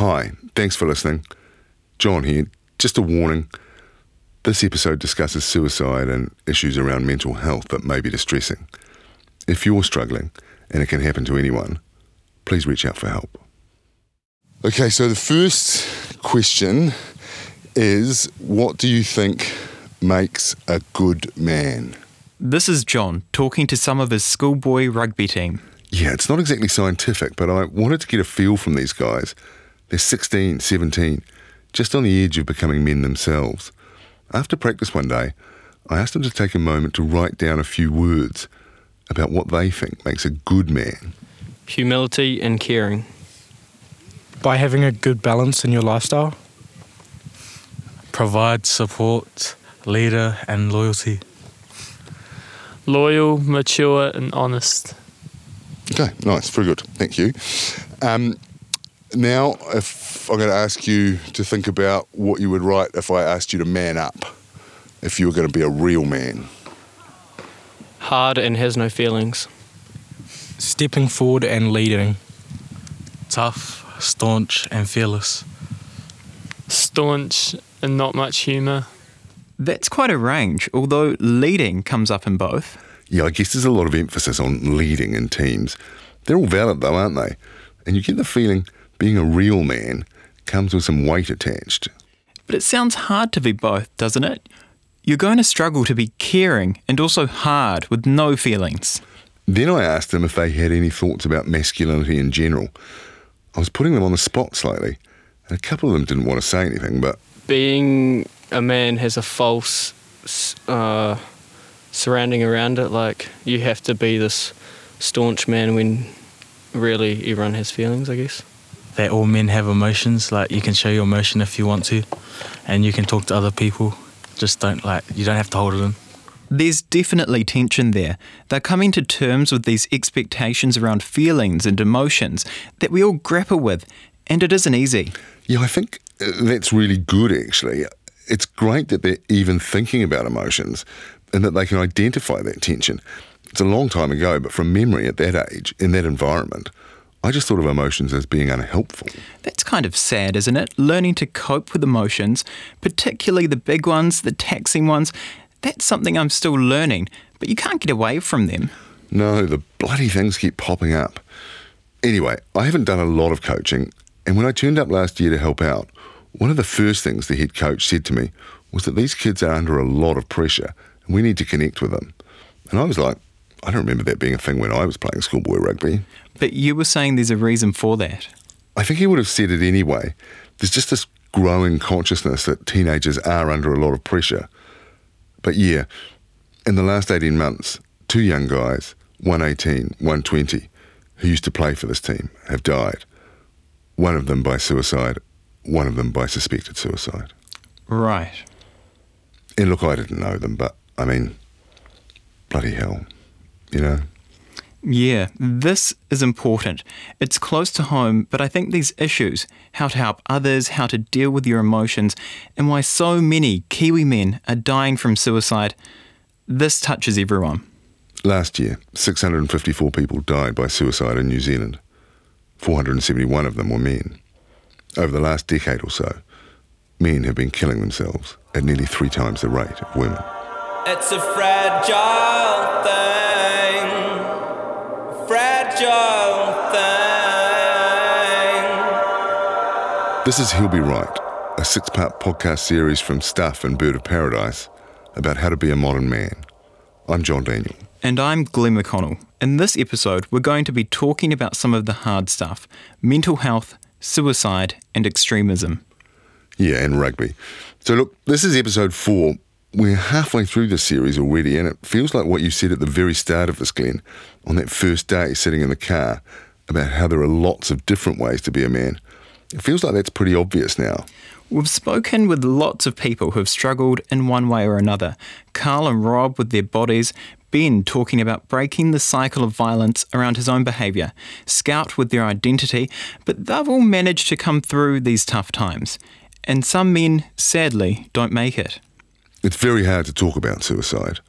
Hi, thanks for listening. John here. Just a warning this episode discusses suicide and issues around mental health that may be distressing. If you're struggling, and it can happen to anyone, please reach out for help. Okay, so the first question is what do you think makes a good man? This is John talking to some of his schoolboy rugby team. Yeah, it's not exactly scientific, but I wanted to get a feel from these guys. They're 16, 17, just on the edge of becoming men themselves. After practice one day, I asked them to take a moment to write down a few words about what they think makes a good man. Humility and caring. By having a good balance in your lifestyle. Provide support, leader, and loyalty. Loyal, mature, and honest. Okay, nice, very good. Thank you. Um, now, if I'm going to ask you to think about what you would write if I asked you to man up, if you were going to be a real man. Hard and has no feelings. Stepping forward and leading. Tough, staunch, and fearless. Staunch and not much humour. That's quite a range, although leading comes up in both. Yeah, I guess there's a lot of emphasis on leading in teams. They're all valid though, aren't they? And you get the feeling being a real man comes with some weight attached. But it sounds hard to be both, doesn't it? You're going to struggle to be caring and also hard with no feelings. Then I asked them if they had any thoughts about masculinity in general. I was putting them on the spot slightly, and a couple of them didn't want to say anything, but. Being a man has a false uh, surrounding around it. Like, you have to be this staunch man when really everyone has feelings, I guess that all men have emotions. Like you can show your emotion if you want to, and you can talk to other people. Just don't like you don't have to hold it in. There's definitely tension there. They're coming to terms with these expectations around feelings and emotions that we all grapple with, and it isn't easy. Yeah, I think uh, that's really good actually. It's great that they're even thinking about emotions and that they can identify that tension. It's a long time ago, but from memory at that age, in that environment, I just thought of emotions as being unhelpful. That's kind of sad, isn't it? Learning to cope with emotions, particularly the big ones, the taxing ones, that's something I'm still learning, but you can't get away from them. No, the bloody things keep popping up. Anyway, I haven't done a lot of coaching, and when I turned up last year to help out, one of the first things the head coach said to me was that these kids are under a lot of pressure and we need to connect with them. And I was like, I don't remember that being a thing when I was playing schoolboy rugby. But you were saying there's a reason for that. I think he would have said it anyway. There's just this growing consciousness that teenagers are under a lot of pressure. But yeah, in the last 18 months, two young guys, 118, 120, who used to play for this team, have died. One of them by suicide, one of them by suspected suicide. Right. And look, I didn't know them, but I mean, bloody hell you know. Yeah, this is important. It's close to home, but I think these issues how to help others, how to deal with your emotions, and why so many Kiwi men are dying from suicide this touches everyone. Last year, 654 people died by suicide in New Zealand. 471 of them were men. Over the last decade or so, men have been killing themselves at nearly three times the rate of women. It's a fragile thing. This is He'll Be Right, a six part podcast series from Stuff and Bird of Paradise about how to be a modern man. I'm John Daniel. And I'm Glenn McConnell. In this episode, we're going to be talking about some of the hard stuff mental health, suicide, and extremism. Yeah, and rugby. So, look, this is episode four, we're halfway through this series already, and it feels like what you said at the very start of this, Glenn, on that first day sitting in the car, about how there are lots of different ways to be a man. It feels like that's pretty obvious now. We've spoken with lots of people who have struggled in one way or another. Carl and Rob with their bodies, Ben talking about breaking the cycle of violence around his own behaviour, Scout with their identity, but they've all managed to come through these tough times. And some men, sadly, don't make it. It's very hard to talk about suicide.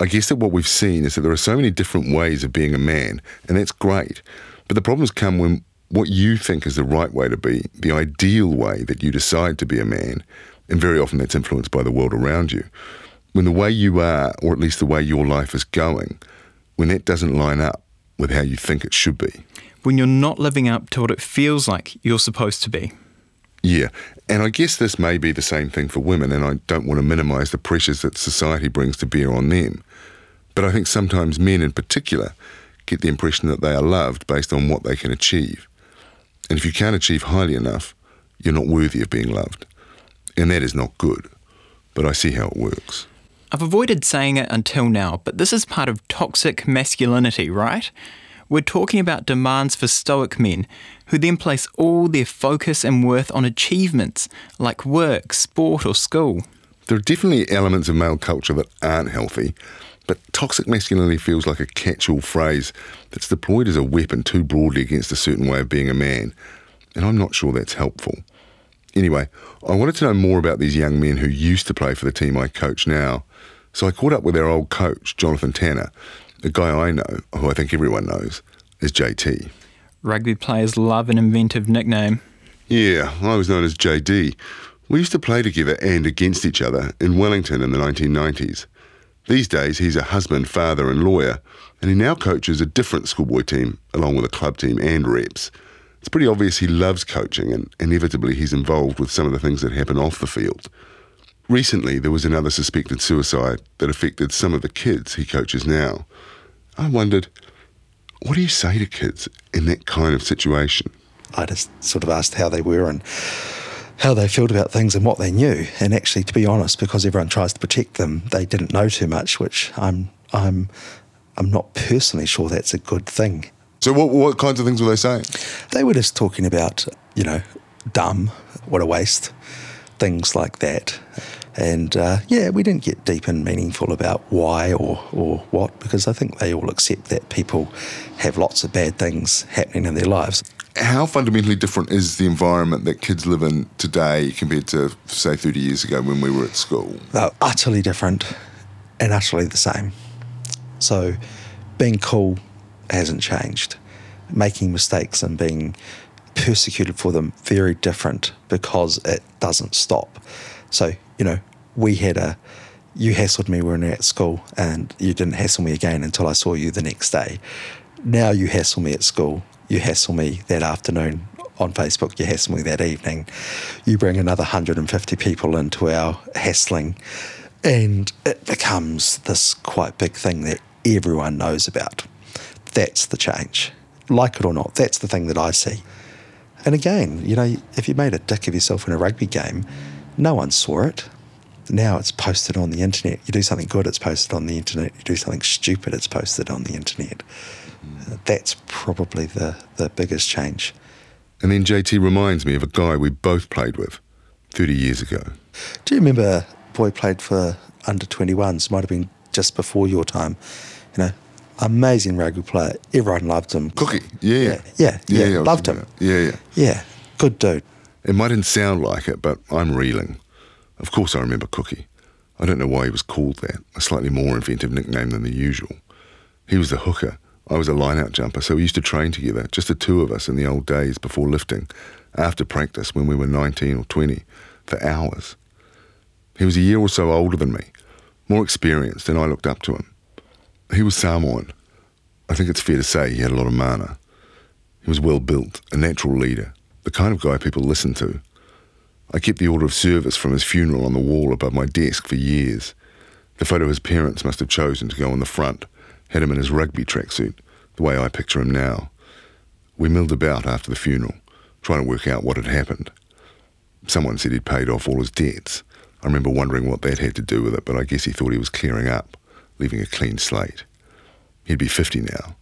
I guess that what we've seen is that there are so many different ways of being a man, and that's great. But the problems come when what you think is the right way to be, the ideal way that you decide to be a man, and very often that's influenced by the world around you. When the way you are, or at least the way your life is going, when that doesn't line up with how you think it should be. When you're not living up to what it feels like you're supposed to be. Yeah, and I guess this may be the same thing for women, and I don't want to minimise the pressures that society brings to bear on them. But I think sometimes men in particular get the impression that they are loved based on what they can achieve. And if you can't achieve highly enough, you're not worthy of being loved. And that is not good. But I see how it works. I've avoided saying it until now, but this is part of toxic masculinity, right? We're talking about demands for stoic men who then place all their focus and worth on achievements like work, sport, or school. There are definitely elements of male culture that aren't healthy, but toxic masculinity feels like a catch all phrase that's deployed as a weapon too broadly against a certain way of being a man, and I'm not sure that's helpful. Anyway, I wanted to know more about these young men who used to play for the team I coach now, so I caught up with our old coach, Jonathan Tanner, a guy I know, who I think everyone knows, is JT. Rugby players love an inventive nickname. Yeah, I was known as JD. We used to play together and against each other in Wellington in the 1990s. These days, he's a husband, father, and lawyer, and he now coaches a different schoolboy team along with a club team and reps. It's pretty obvious he loves coaching, and inevitably, he's involved with some of the things that happen off the field. Recently, there was another suspected suicide that affected some of the kids he coaches now. I wondered, what do you say to kids in that kind of situation? I just sort of asked how they were and how they felt about things and what they knew. And actually, to be honest, because everyone tries to protect them, they didn't know too much, which I'm I'm I'm not personally sure that's a good thing. So, what, what kinds of things were they saying? They were just talking about, you know, dumb, what a waste, things like that. And uh, yeah, we didn't get deep and meaningful about why or, or what, because I think they all accept that people have lots of bad things happening in their lives. How fundamentally different is the environment that kids live in today compared to, say, 30 years ago when we were at school? They're utterly different and utterly the same. So being cool hasn't changed. Making mistakes and being persecuted for them, very different because it doesn't stop. So, you know, we had a, you hassled me when we were at school and you didn't hassle me again until I saw you the next day. Now you hassle me at school, you hassle me that afternoon on Facebook, you hassle me that evening. You bring another 150 people into our hassling, and it becomes this quite big thing that everyone knows about. That's the change. Like it or not, that's the thing that I see. And again, you know, if you made a dick of yourself in a rugby game, no one saw it. Now it's posted on the internet. You do something good, it's posted on the internet. You do something stupid, it's posted on the internet. That's probably the, the biggest change. And then JT reminds me of a guy we both played with 30 years ago. Do you remember a boy played for under 21s? Might have been just before your time. You know, amazing rugby player. Everyone loved him. Cookie, yeah, yeah. Yeah, yeah, I was loved him. Yeah, yeah. Yeah, good dude. It mightn't sound like it, but I'm reeling. Of course, I remember Cookie. I don't know why he was called that, a slightly more inventive nickname than the usual. He was the hooker. I was a line out jumper, so we used to train together, just the two of us in the old days before lifting, after practice when we were 19 or 20, for hours. He was a year or so older than me, more experienced, and I looked up to him. He was Samoan. I think it's fair to say he had a lot of mana. He was well built, a natural leader, the kind of guy people listened to. I kept the order of service from his funeral on the wall above my desk for years. The photo his parents must have chosen to go on the front had him in his rugby tracksuit, the way I picture him now. We milled about after the funeral, trying to work out what had happened. Someone said he'd paid off all his debts. I remember wondering what that had to do with it, but I guess he thought he was clearing up, leaving a clean slate. He'd be 50 now,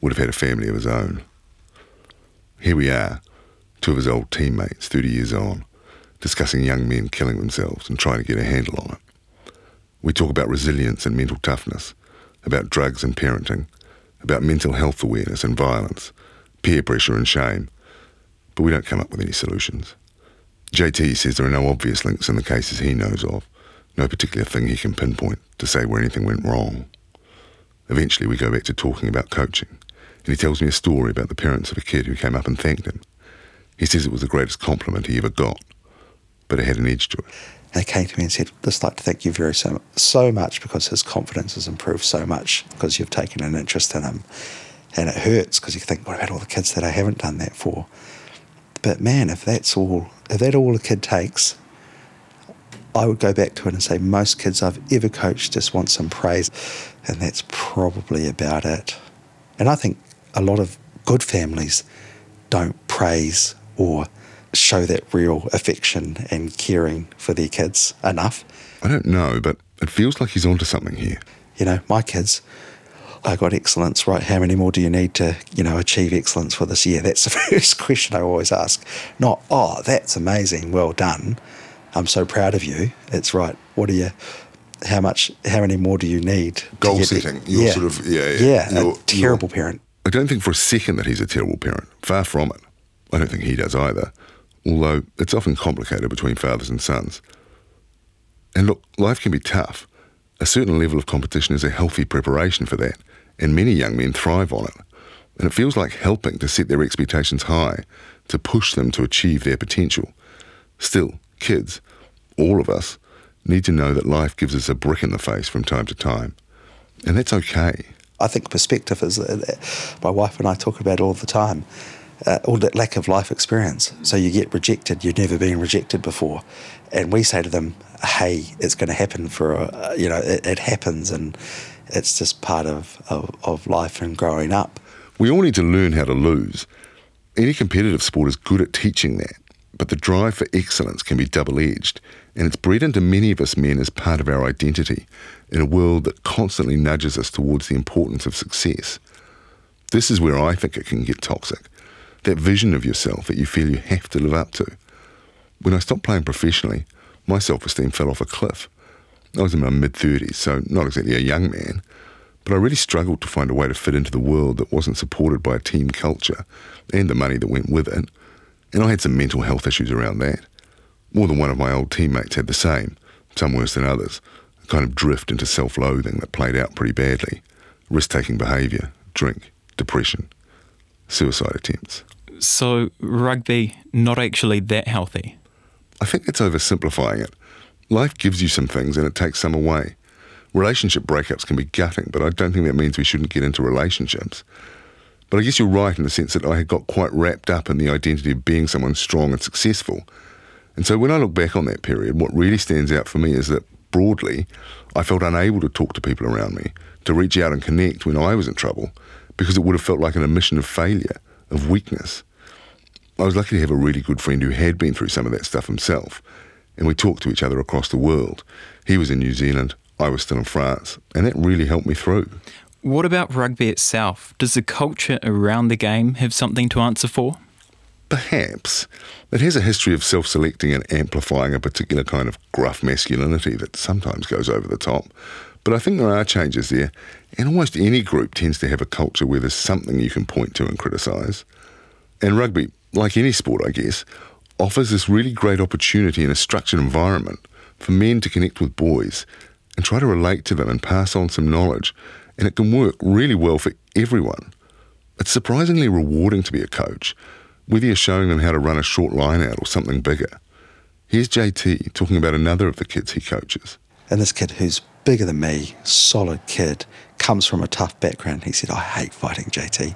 would have had a family of his own. Here we are, two of his old teammates, 30 years on, discussing young men killing themselves and trying to get a handle on it. We talk about resilience and mental toughness, about drugs and parenting, about mental health awareness and violence, peer pressure and shame, but we don't come up with any solutions. JT says there are no obvious links in the cases he knows of, no particular thing he can pinpoint to say where anything went wrong. Eventually, we go back to talking about coaching And he tells me a story about the parents of a kid who came up and thanked him. He says it was the greatest compliment he ever got, but it had an edge to it. They came to me and said, just like to thank you very so, so much because his confidence has improved so much because you've taken an interest in him. And it hurts because you think, what about all the kids that I haven't done that for? But man, if that's all, if that's all a kid takes, I would go back to it and say most kids I've ever coached just want some praise, and that's probably about it. And I think a lot of good families don't praise or show that real affection and caring for their kids enough. I don't know, but it feels like he's onto something here. You know, my kids, I got excellence, right? How many more do you need to, you know, achieve excellence for this year? That's the first question I always ask. Not, oh, that's amazing, well done. I'm so proud of you. It's right. What are you? How much? How many more do you need? Goal setting. You're yeah. sort of- yeah, yeah. yeah. You're- a terrible parent. I don't think for a second that he's a terrible parent. Far from it. I don't think he does either. Although it's often complicated between fathers and sons. And look, life can be tough. A certain level of competition is a healthy preparation for that, and many young men thrive on it. And it feels like helping to set their expectations high, to push them to achieve their potential. Still, kids, all of us, need to know that life gives us a brick in the face from time to time. And that's okay. I think perspective is uh, my wife and I talk about all the time. Uh, that lack of life experience. So you get rejected. You've never been rejected before, and we say to them, "Hey, it's going to happen for a, you know it, it happens, and it's just part of, of of life and growing up." We all need to learn how to lose. Any competitive sport is good at teaching that, but the drive for excellence can be double edged, and it's bred into many of us men as part of our identity in a world that constantly nudges us towards the importance of success. This is where I think it can get toxic. That vision of yourself that you feel you have to live up to. When I stopped playing professionally, my self esteem fell off a cliff. I was in my mid 30s, so not exactly a young man, but I really struggled to find a way to fit into the world that wasn't supported by a team culture and the money that went with it. And I had some mental health issues around that. More than one of my old teammates had the same, some worse than others, a kind of drift into self loathing that played out pretty badly. Risk taking behaviour, drink, depression, suicide attempts. So, rugby, not actually that healthy. I think that's oversimplifying it. Life gives you some things and it takes some away. Relationship breakups can be gutting, but I don't think that means we shouldn't get into relationships. But I guess you're right in the sense that I had got quite wrapped up in the identity of being someone strong and successful. And so when I look back on that period, what really stands out for me is that broadly, I felt unable to talk to people around me, to reach out and connect when I was in trouble, because it would have felt like an admission of failure, of weakness. I was lucky to have a really good friend who had been through some of that stuff himself, and we talked to each other across the world. He was in New Zealand, I was still in France, and that really helped me through. What about rugby itself? Does the culture around the game have something to answer for? Perhaps. It has a history of self selecting and amplifying a particular kind of gruff masculinity that sometimes goes over the top. But I think there are changes there, and almost any group tends to have a culture where there's something you can point to and criticise. And rugby, like any sport, I guess, offers this really great opportunity in a structured environment for men to connect with boys and try to relate to them and pass on some knowledge. And it can work really well for everyone. It's surprisingly rewarding to be a coach, whether you're showing them how to run a short line out or something bigger. Here's JT talking about another of the kids he coaches. And this kid who's bigger than me, solid kid, comes from a tough background. He said, I hate fighting JT.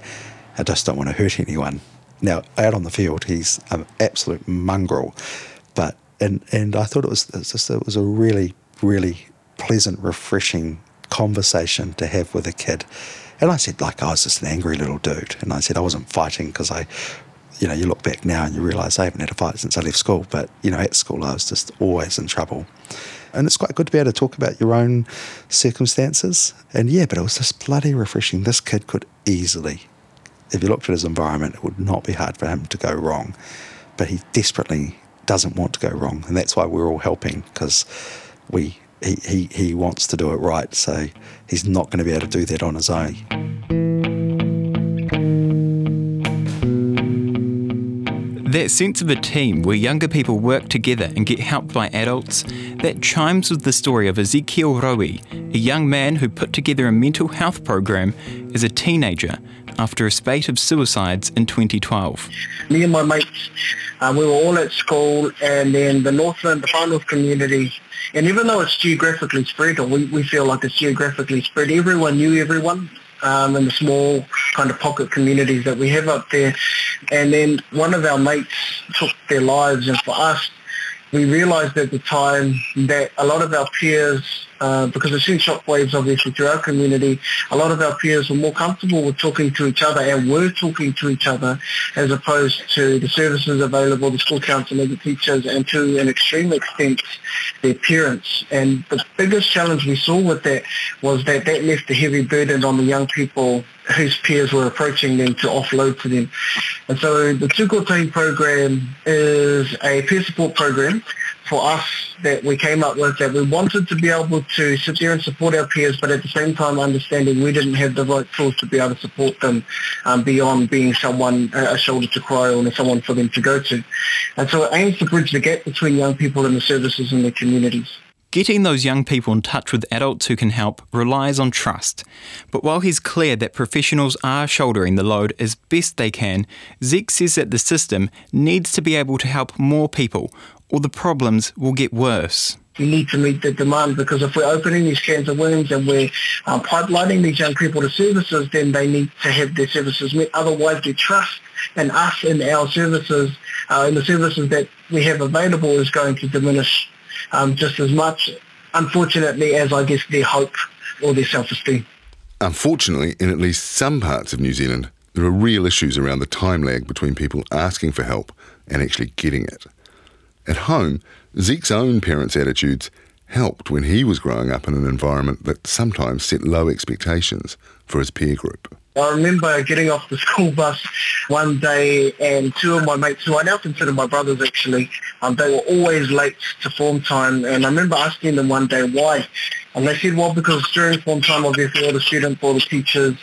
I just don't want to hurt anyone. Now, out on the field, he's an absolute mongrel. But, and, and I thought it was, it was just, it was a really, really pleasant, refreshing conversation to have with a kid. And I said, like, I was just an angry little dude. And I said, I wasn't fighting because I, you know, you look back now and you realise I haven't had a fight since I left school. But, you know, at school, I was just always in trouble. And it's quite good to be able to talk about your own circumstances. And yeah, but it was just bloody refreshing. This kid could easily, if you looked at his environment, it would not be hard for him to go wrong. But he desperately doesn't want to go wrong. And that's why we're all helping because we he, he, he wants to do it right. So he's not going to be able to do that on his own. That sense of a team where younger people work together and get helped by adults, that chimes with the story of Ezekiel Raui, a young man who put together a mental health program as a teenager after a spate of suicides in 2012. Me and my mates, uh, we were all at school and then the Northland, the Far North community, and even though it's geographically spread, or we, we feel like it's geographically spread, everyone knew everyone um, in the small kind of pocket communities that we have up there. And then one of our mates took their lives, and for us, we realised at the time that a lot of our peers uh, because we've seen shockwaves obviously through our community, a lot of our peers were more comfortable with talking to each other and were talking to each other as opposed to the services available, the school counsellors, the teachers, and to an extreme extent, their parents. And the biggest challenge we saw with that was that that left a heavy burden on the young people whose peers were approaching them to offload to them. And so the Tukotahi program is a peer support program for us that we came up with that we wanted to be able to sit there and support our peers, but at the same time understanding we didn't have the right tools to be able to support them um, beyond being someone, a shoulder to cry on, or someone for them to go to. And so it aims to bridge the gap between young people and the services in their communities. Getting those young people in touch with adults who can help relies on trust. But while he's clear that professionals are shouldering the load as best they can, Zeke says that the system needs to be able to help more people, or the problems will get worse. We need to meet the demand because if we're opening these cans of worms and we're um, pipelining these young people to services, then they need to have their services met. Otherwise, their trust in us and our services uh, and the services that we have available is going to diminish um, just as much, unfortunately, as I guess their hope or their self-esteem. Unfortunately, in at least some parts of New Zealand, there are real issues around the time lag between people asking for help and actually getting it. At home, Zeke's own parents' attitudes helped when he was growing up in an environment that sometimes set low expectations for his peer group. I remember getting off the school bus one day and two of my mates, who I now consider my brothers actually, um, they were always late to form time and I remember asking them one day why. And they said, well, because during form time, obviously all the students, all the teachers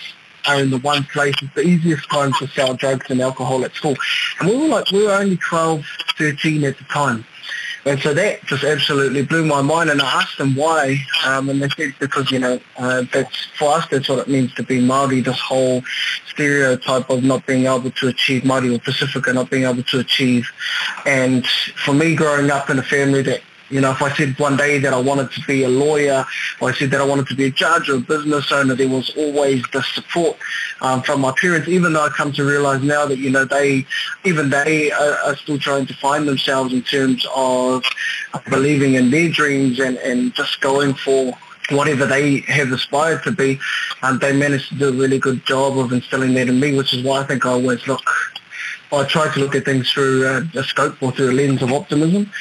are in the one place. It's the easiest time to sell drugs and alcohol at school. And we were like, we were only 12, 13 at the time. And so that just absolutely blew my mind. And I asked them why, um, and they said because you know uh, that's for us that's what it means to be Maori. This whole stereotype of not being able to achieve Maori or Pacifica not being able to achieve. And for me, growing up in a family that you know, if I said one day that I wanted to be a lawyer, or I said that I wanted to be a judge or a business owner, there was always the support um, from my parents, even though I come to realize now that, you know, they, even they are, are still trying to find themselves in terms of believing in their dreams and, and just going for whatever they have aspired to be. Um, they managed to do a really good job of instilling that in me, which is why I think I always look I try to look at things through uh, a scope or through a lens of optimism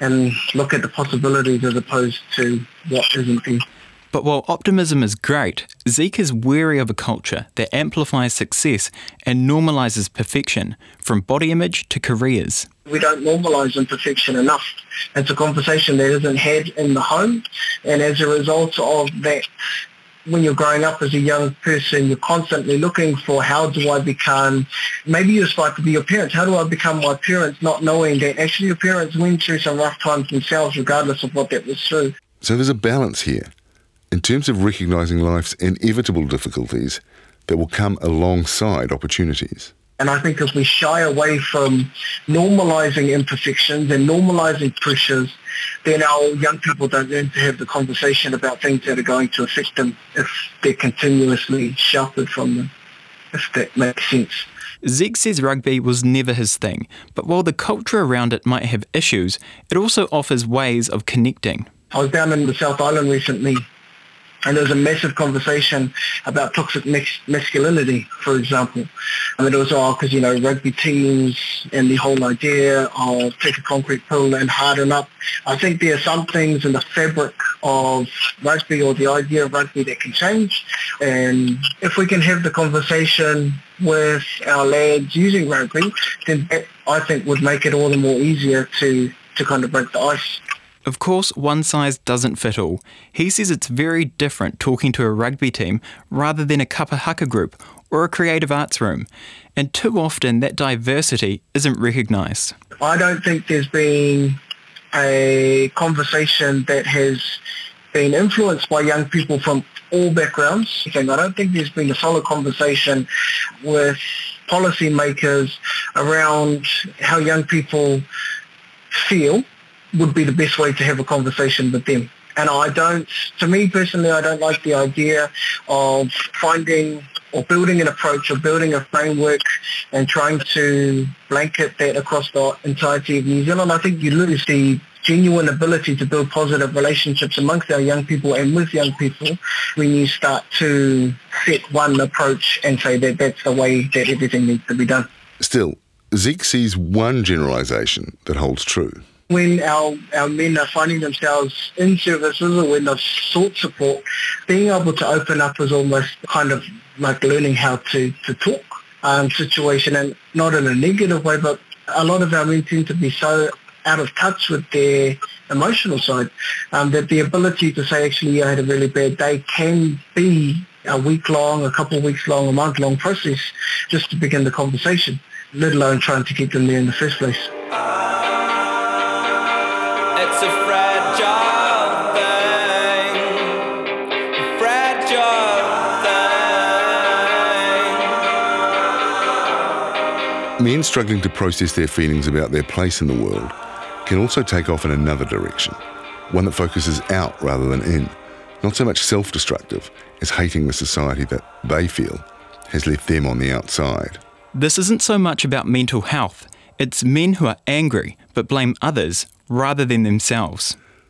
and look at the possibilities as opposed to what isn't there. But while optimism is great, Zeke is wary of a culture that amplifies success and normalises perfection, from body image to careers. We don't normalise imperfection enough. It's a conversation that isn't had in the home, and as a result of that when you're growing up as a young person, you're constantly looking for how do I become, maybe you aspire to be your parents, how do I become my parents, not knowing that actually your parents went through some rough times themselves regardless of what that was through. So there's a balance here in terms of recognising life's inevitable difficulties that will come alongside opportunities. And I think if we shy away from normalising imperfections and normalising pressures, then our young people don't learn to have the conversation about things that are going to affect them if they're continuously sheltered from them, if that makes sense. Zeke says rugby was never his thing, but while the culture around it might have issues, it also offers ways of connecting. I was down in the South Island recently and there was a massive conversation about toxic masculinity, for example. And it was all because, you know, rugby teams and the whole idea of take a concrete pill and harden up. I think there are some things in the fabric of rugby or the idea of rugby that can change. And if we can have the conversation with our lads using rugby, then that, I think would make it all the more easier to, to kind of break the ice. Of course, one size doesn't fit all. He says it's very different talking to a rugby team rather than a kapa haka group or a creative arts room. And too often that diversity isn't recognised. I don't think there's been a conversation that has been influenced by young people from all backgrounds. I don't think there's been a solid conversation with policymakers around how young people feel would be the best way to have a conversation with them. And I don't, to me personally, I don't like the idea of finding or building an approach or building a framework and trying to blanket that across the entirety of New Zealand. I think you lose the genuine ability to build positive relationships amongst our young people and with young people when you start to set one approach and say that that's the way that everything needs to be done. Still, Zeke sees one generalisation that holds true when our, our men are finding themselves in services or when they've sought support, being able to open up is almost kind of like learning how to, to talk um, situation and not in a negative way, but a lot of our men tend to be so out of touch with their emotional side um, that the ability to say actually I had a really bad day can be a week long, a couple of weeks long, a month long process just to begin the conversation, let alone trying to get them there in the first place. Men struggling to process their feelings about their place in the world can also take off in another direction, one that focuses out rather than in. Not so much self destructive as hating the society that they feel has left them on the outside. This isn't so much about mental health, it's men who are angry but blame others rather than themselves.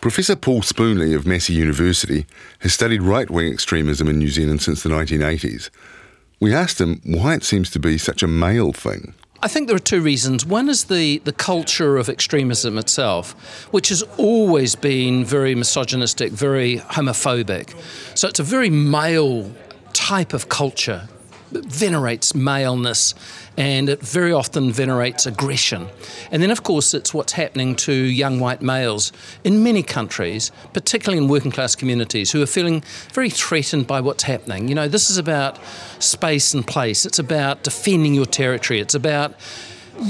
Professor Paul Spoonley of Massey University has studied right wing extremism in New Zealand since the 1980s. We asked him why it seems to be such a male thing. I think there are two reasons. One is the, the culture of extremism itself, which has always been very misogynistic, very homophobic. So it's a very male type of culture that venerates maleness and it very often venerates aggression. And then, of course, it's what's happening to young white males in many countries, particularly in working class communities, who are feeling very threatened by what's happening. You know, this is about space and place, it's about defending your territory, it's about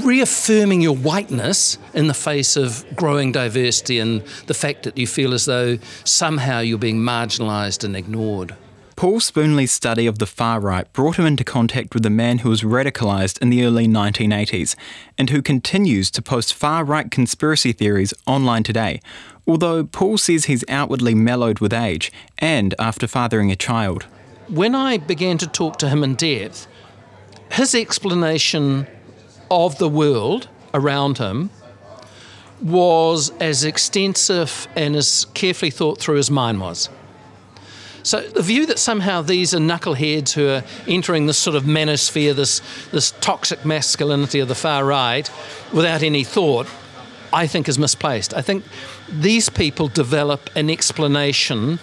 reaffirming your whiteness in the face of growing diversity and the fact that you feel as though somehow you're being marginalised and ignored. Paul Spoonley's study of the far right brought him into contact with a man who was radicalised in the early 1980s and who continues to post far right conspiracy theories online today, although Paul says he's outwardly mellowed with age and after fathering a child. When I began to talk to him in depth, his explanation of the world around him was as extensive and as carefully thought through as mine was. So the view that somehow these are knuckleheads who are entering this sort of manosphere, this this toxic masculinity of the far right, without any thought, I think is misplaced. I think these people develop an explanation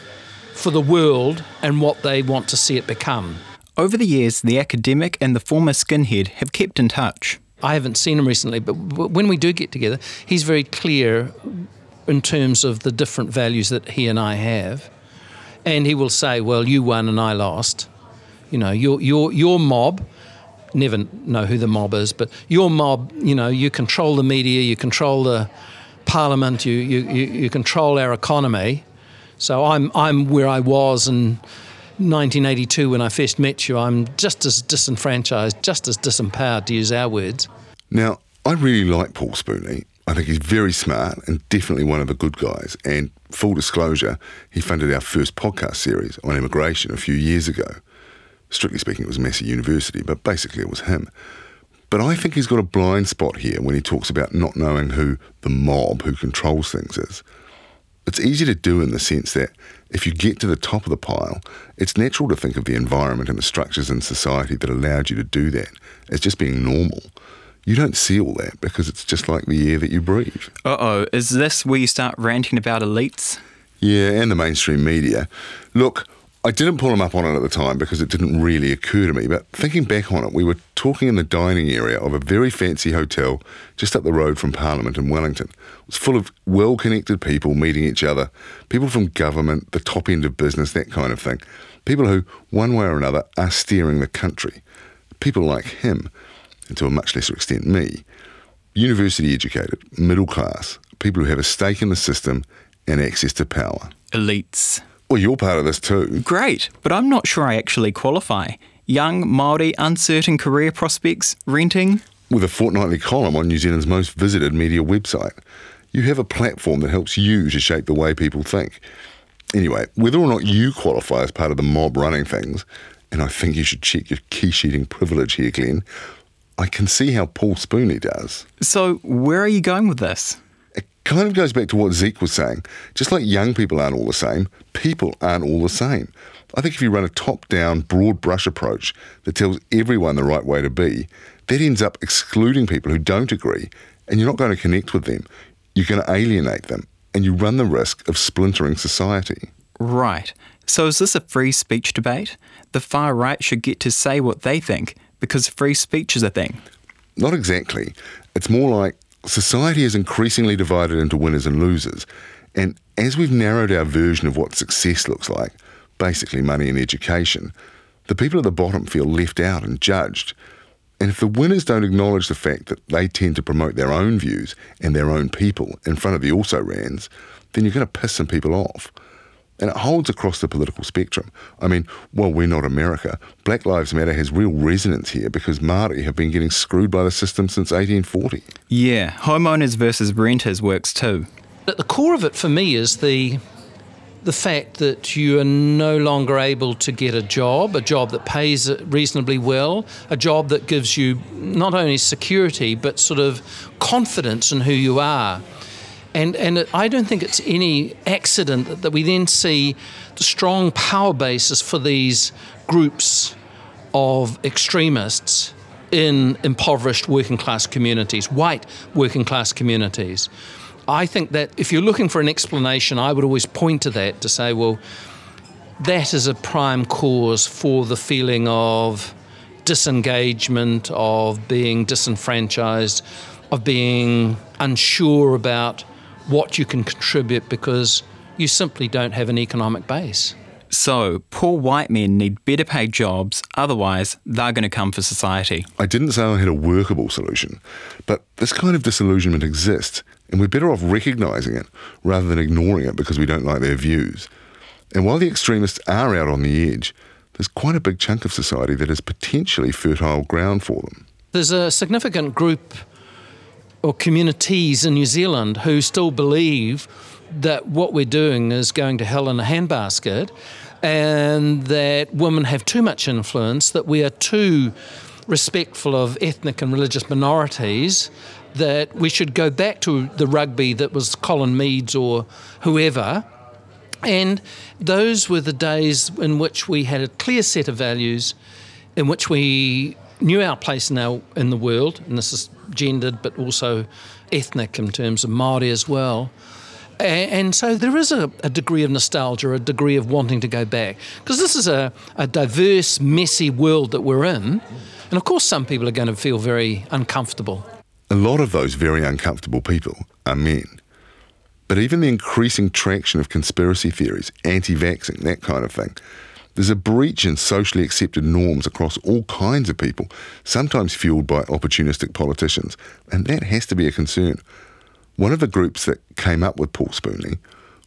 for the world and what they want to see it become. Over the years, the academic and the former skinhead have kept in touch. I haven't seen him recently, but when we do get together, he's very clear in terms of the different values that he and I have and he will say, "Well, you won and I lost." You know, your your your mob. Never know who the mob is, but your mob. You know, you control the media, you control the parliament, you you you, you control our economy. So I'm I'm where I was in 1982 when I first met you. I'm just as disenfranchised, just as disempowered, to use our words. Now, I really like Paul Spoonley. I think he's very smart and definitely one of the good guys. And full disclosure, he funded our first podcast series on immigration a few years ago. Strictly speaking, it was Massey University, but basically it was him. But I think he's got a blind spot here when he talks about not knowing who the mob who controls things is. It's easy to do in the sense that if you get to the top of the pile, it's natural to think of the environment and the structures in society that allowed you to do that as just being normal. You don't see all that because it's just like the air that you breathe. Uh oh, is this where you start ranting about elites? Yeah, and the mainstream media. Look, I didn't pull them up on it at the time because it didn't really occur to me, but thinking back on it, we were talking in the dining area of a very fancy hotel just up the road from Parliament in Wellington. It was full of well connected people meeting each other, people from government, the top end of business, that kind of thing. People who, one way or another, are steering the country. People like him, and to a much lesser extent me, university educated, middle class, people who have a stake in the system and access to power. Elites. Well, you're part of this too. Great, but I'm not sure I actually qualify. Young, Māori, uncertain career prospects, renting. With a fortnightly column on New Zealand's most visited media website, you have a platform that helps you to shape the way people think. Anyway, whether or not you qualify as part of the mob running things, and I think you should check your key sheeting privilege here, Glenn, I can see how Paul Spoonley does. So, where are you going with this? It kind of goes back to what Zeke was saying. Just like young people aren't all the same, people aren't all the same. I think if you run a top down, broad brush approach that tells everyone the right way to be, that ends up excluding people who don't agree, and you're not going to connect with them. You're going to alienate them, and you run the risk of splintering society. Right. So, is this a free speech debate? The far right should get to say what they think because free speech is a thing. Not exactly. It's more like society is increasingly divided into winners and losers. And as we've narrowed our version of what success looks like, basically money and education, the people at the bottom feel left out and judged. And if the winners don't acknowledge the fact that they tend to promote their own views and their own people in front of the also rans, then you're going to piss some people off. And it holds across the political spectrum. I mean, while we're not America, Black Lives Matter has real resonance here because Māori have been getting screwed by the system since 1840. Yeah, homeowners versus renters works too. At the core of it for me is the the fact that you are no longer able to get a job, a job that pays reasonably well, a job that gives you not only security but sort of confidence in who you are. And, and I don't think it's any accident that, that we then see the strong power bases for these groups of extremists in impoverished working class communities, white working class communities. I think that if you're looking for an explanation, I would always point to that to say, well, that is a prime cause for the feeling of disengagement, of being disenfranchised, of being unsure about what you can contribute because you simply don't have an economic base. So, poor white men need better paid jobs, otherwise, they're going to come for society. I didn't say I had a workable solution, but this kind of disillusionment exists, and we're better off recognising it rather than ignoring it because we don't like their views. And while the extremists are out on the edge, there's quite a big chunk of society that is potentially fertile ground for them. There's a significant group or communities in New Zealand who still believe that what we're doing is going to hell in a handbasket and that women have too much influence, that we are too respectful of ethnic and religious minorities, that we should go back to the rugby that was Colin Meads or whoever. And those were the days in which we had a clear set of values, in which we knew our place now in the world, and this is gendered but also ethnic in terms of Māori as well. And so there is a, a, degree of nostalgia, a degree of wanting to go back. Because this is a, a, diverse, messy world that we're in. And of course, some people are going to feel very uncomfortable. A lot of those very uncomfortable people are men. But even the increasing traction of conspiracy theories, anti vaxxing, that kind of thing, there's a breach in socially accepted norms across all kinds of people, sometimes fueled by opportunistic politicians, and that has to be a concern. One of the groups that came up with Paul Spoonley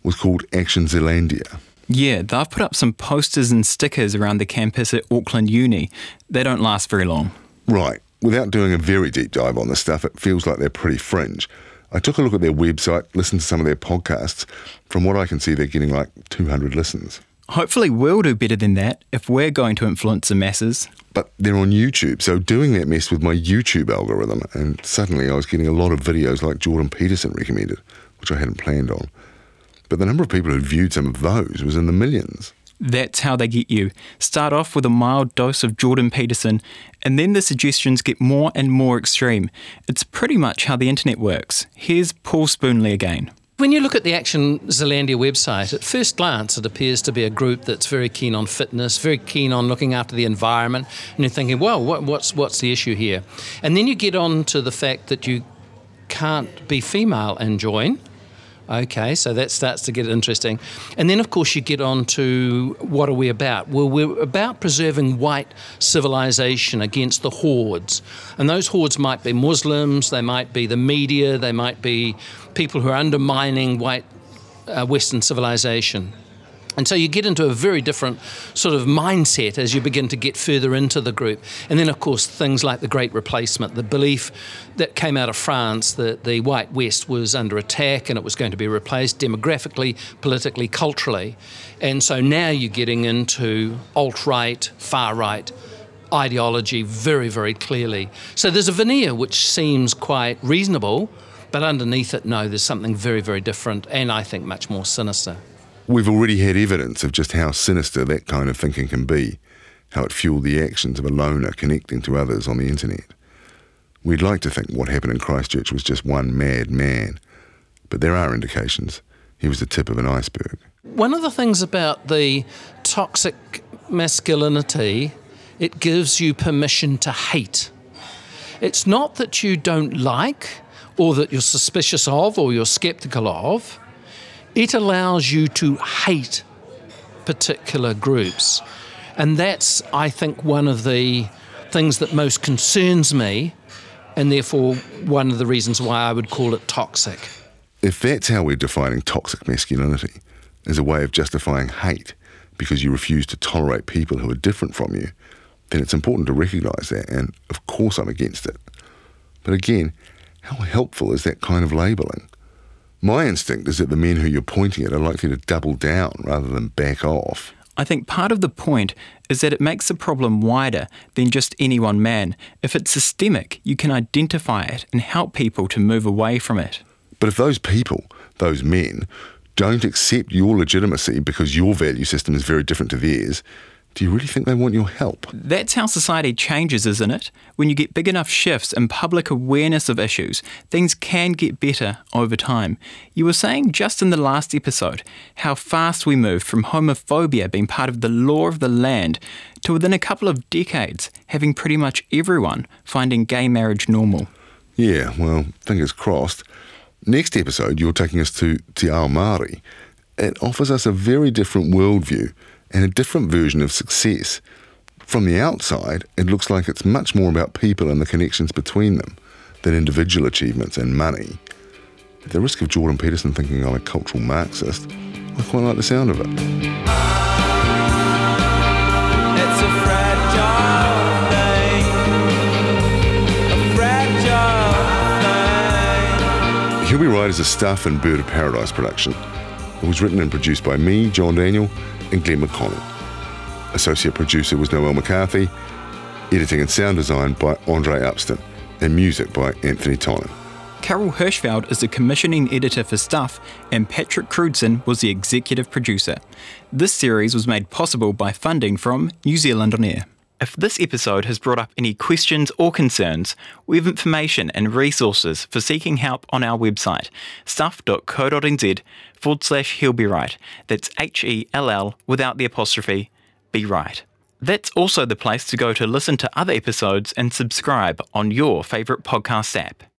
was called Action Zealandia. Yeah, they've put up some posters and stickers around the campus at Auckland Uni. They don't last very long. Right. Without doing a very deep dive on this stuff, it feels like they're pretty fringe. I took a look at their website, listened to some of their podcasts. From what I can see, they're getting like 200 listens. Hopefully, we'll do better than that if we're going to influence the masses. But they're on YouTube, so doing that messed with my YouTube algorithm, and suddenly I was getting a lot of videos like Jordan Peterson recommended, which I hadn't planned on. but the number of people who viewed some of those was in the millions. That's how they get you. Start off with a mild dose of Jordan Peterson, and then the suggestions get more and more extreme. It's pretty much how the internet works. Here's Paul Spoonley again. When you look at the Action Zealandia website, at first glance, it appears to be a group that's very keen on fitness, very keen on looking after the environment, and you're thinking, well, what, what's what's the issue here? And then you get on to the fact that you can't be female and join. Okay, so that starts to get interesting. And then, of course, you get on to what are we about? Well, we're about preserving white civilization against the hordes. And those hordes might be Muslims, they might be the media, they might be people who are undermining white uh, Western civilization. And so you get into a very different sort of mindset as you begin to get further into the group. And then, of course, things like the Great Replacement, the belief that came out of France that the white West was under attack and it was going to be replaced demographically, politically, culturally. And so now you're getting into alt right, far right ideology very, very clearly. So there's a veneer which seems quite reasonable, but underneath it, no, there's something very, very different and I think much more sinister. We've already had evidence of just how sinister that kind of thinking can be, how it fueled the actions of a loner connecting to others on the internet. We'd like to think what happened in Christchurch was just one mad man, but there are indications he was the tip of an iceberg. One of the things about the toxic masculinity, it gives you permission to hate. It's not that you don't like or that you're suspicious of or you're skeptical of it allows you to hate particular groups. And that's, I think, one of the things that most concerns me, and therefore one of the reasons why I would call it toxic. If that's how we're defining toxic masculinity, as a way of justifying hate because you refuse to tolerate people who are different from you, then it's important to recognise that, and of course I'm against it. But again, how helpful is that kind of labelling? My instinct is that the men who you're pointing at are likely to double down rather than back off. I think part of the point is that it makes the problem wider than just any one man. If it's systemic, you can identify it and help people to move away from it. But if those people, those men, don't accept your legitimacy because your value system is very different to theirs, do you really think they want your help? That's how society changes, isn't it? When you get big enough shifts in public awareness of issues, things can get better over time. You were saying just in the last episode how fast we moved from homophobia being part of the law of the land to within a couple of decades having pretty much everyone finding gay marriage normal. Yeah, well, fingers crossed. Next episode, you're taking us to Te Ao Māori. It offers us a very different worldview and a different version of success. From the outside, it looks like it's much more about people and the connections between them than individual achievements and money. At the risk of Jordan Peterson thinking I'm a cultural Marxist, I quite like the sound of it. He'll Be Right is a Stuff and Bird of Paradise production. It was written and produced by me, John Daniell, and Glenn McConnell. Associate producer was Noel McCarthy. Editing and sound design by Andre Upston. And music by Anthony Tonnen. Carol Hirschfeld is the commissioning editor for Stuff, and Patrick Crewdson was the executive producer. This series was made possible by funding from New Zealand On Air. If this episode has brought up any questions or concerns, we have information and resources for seeking help on our website, stuff.co.nz forward slash he'll be right. That's H E L L without the apostrophe, be right. That's also the place to go to listen to other episodes and subscribe on your favourite podcast app.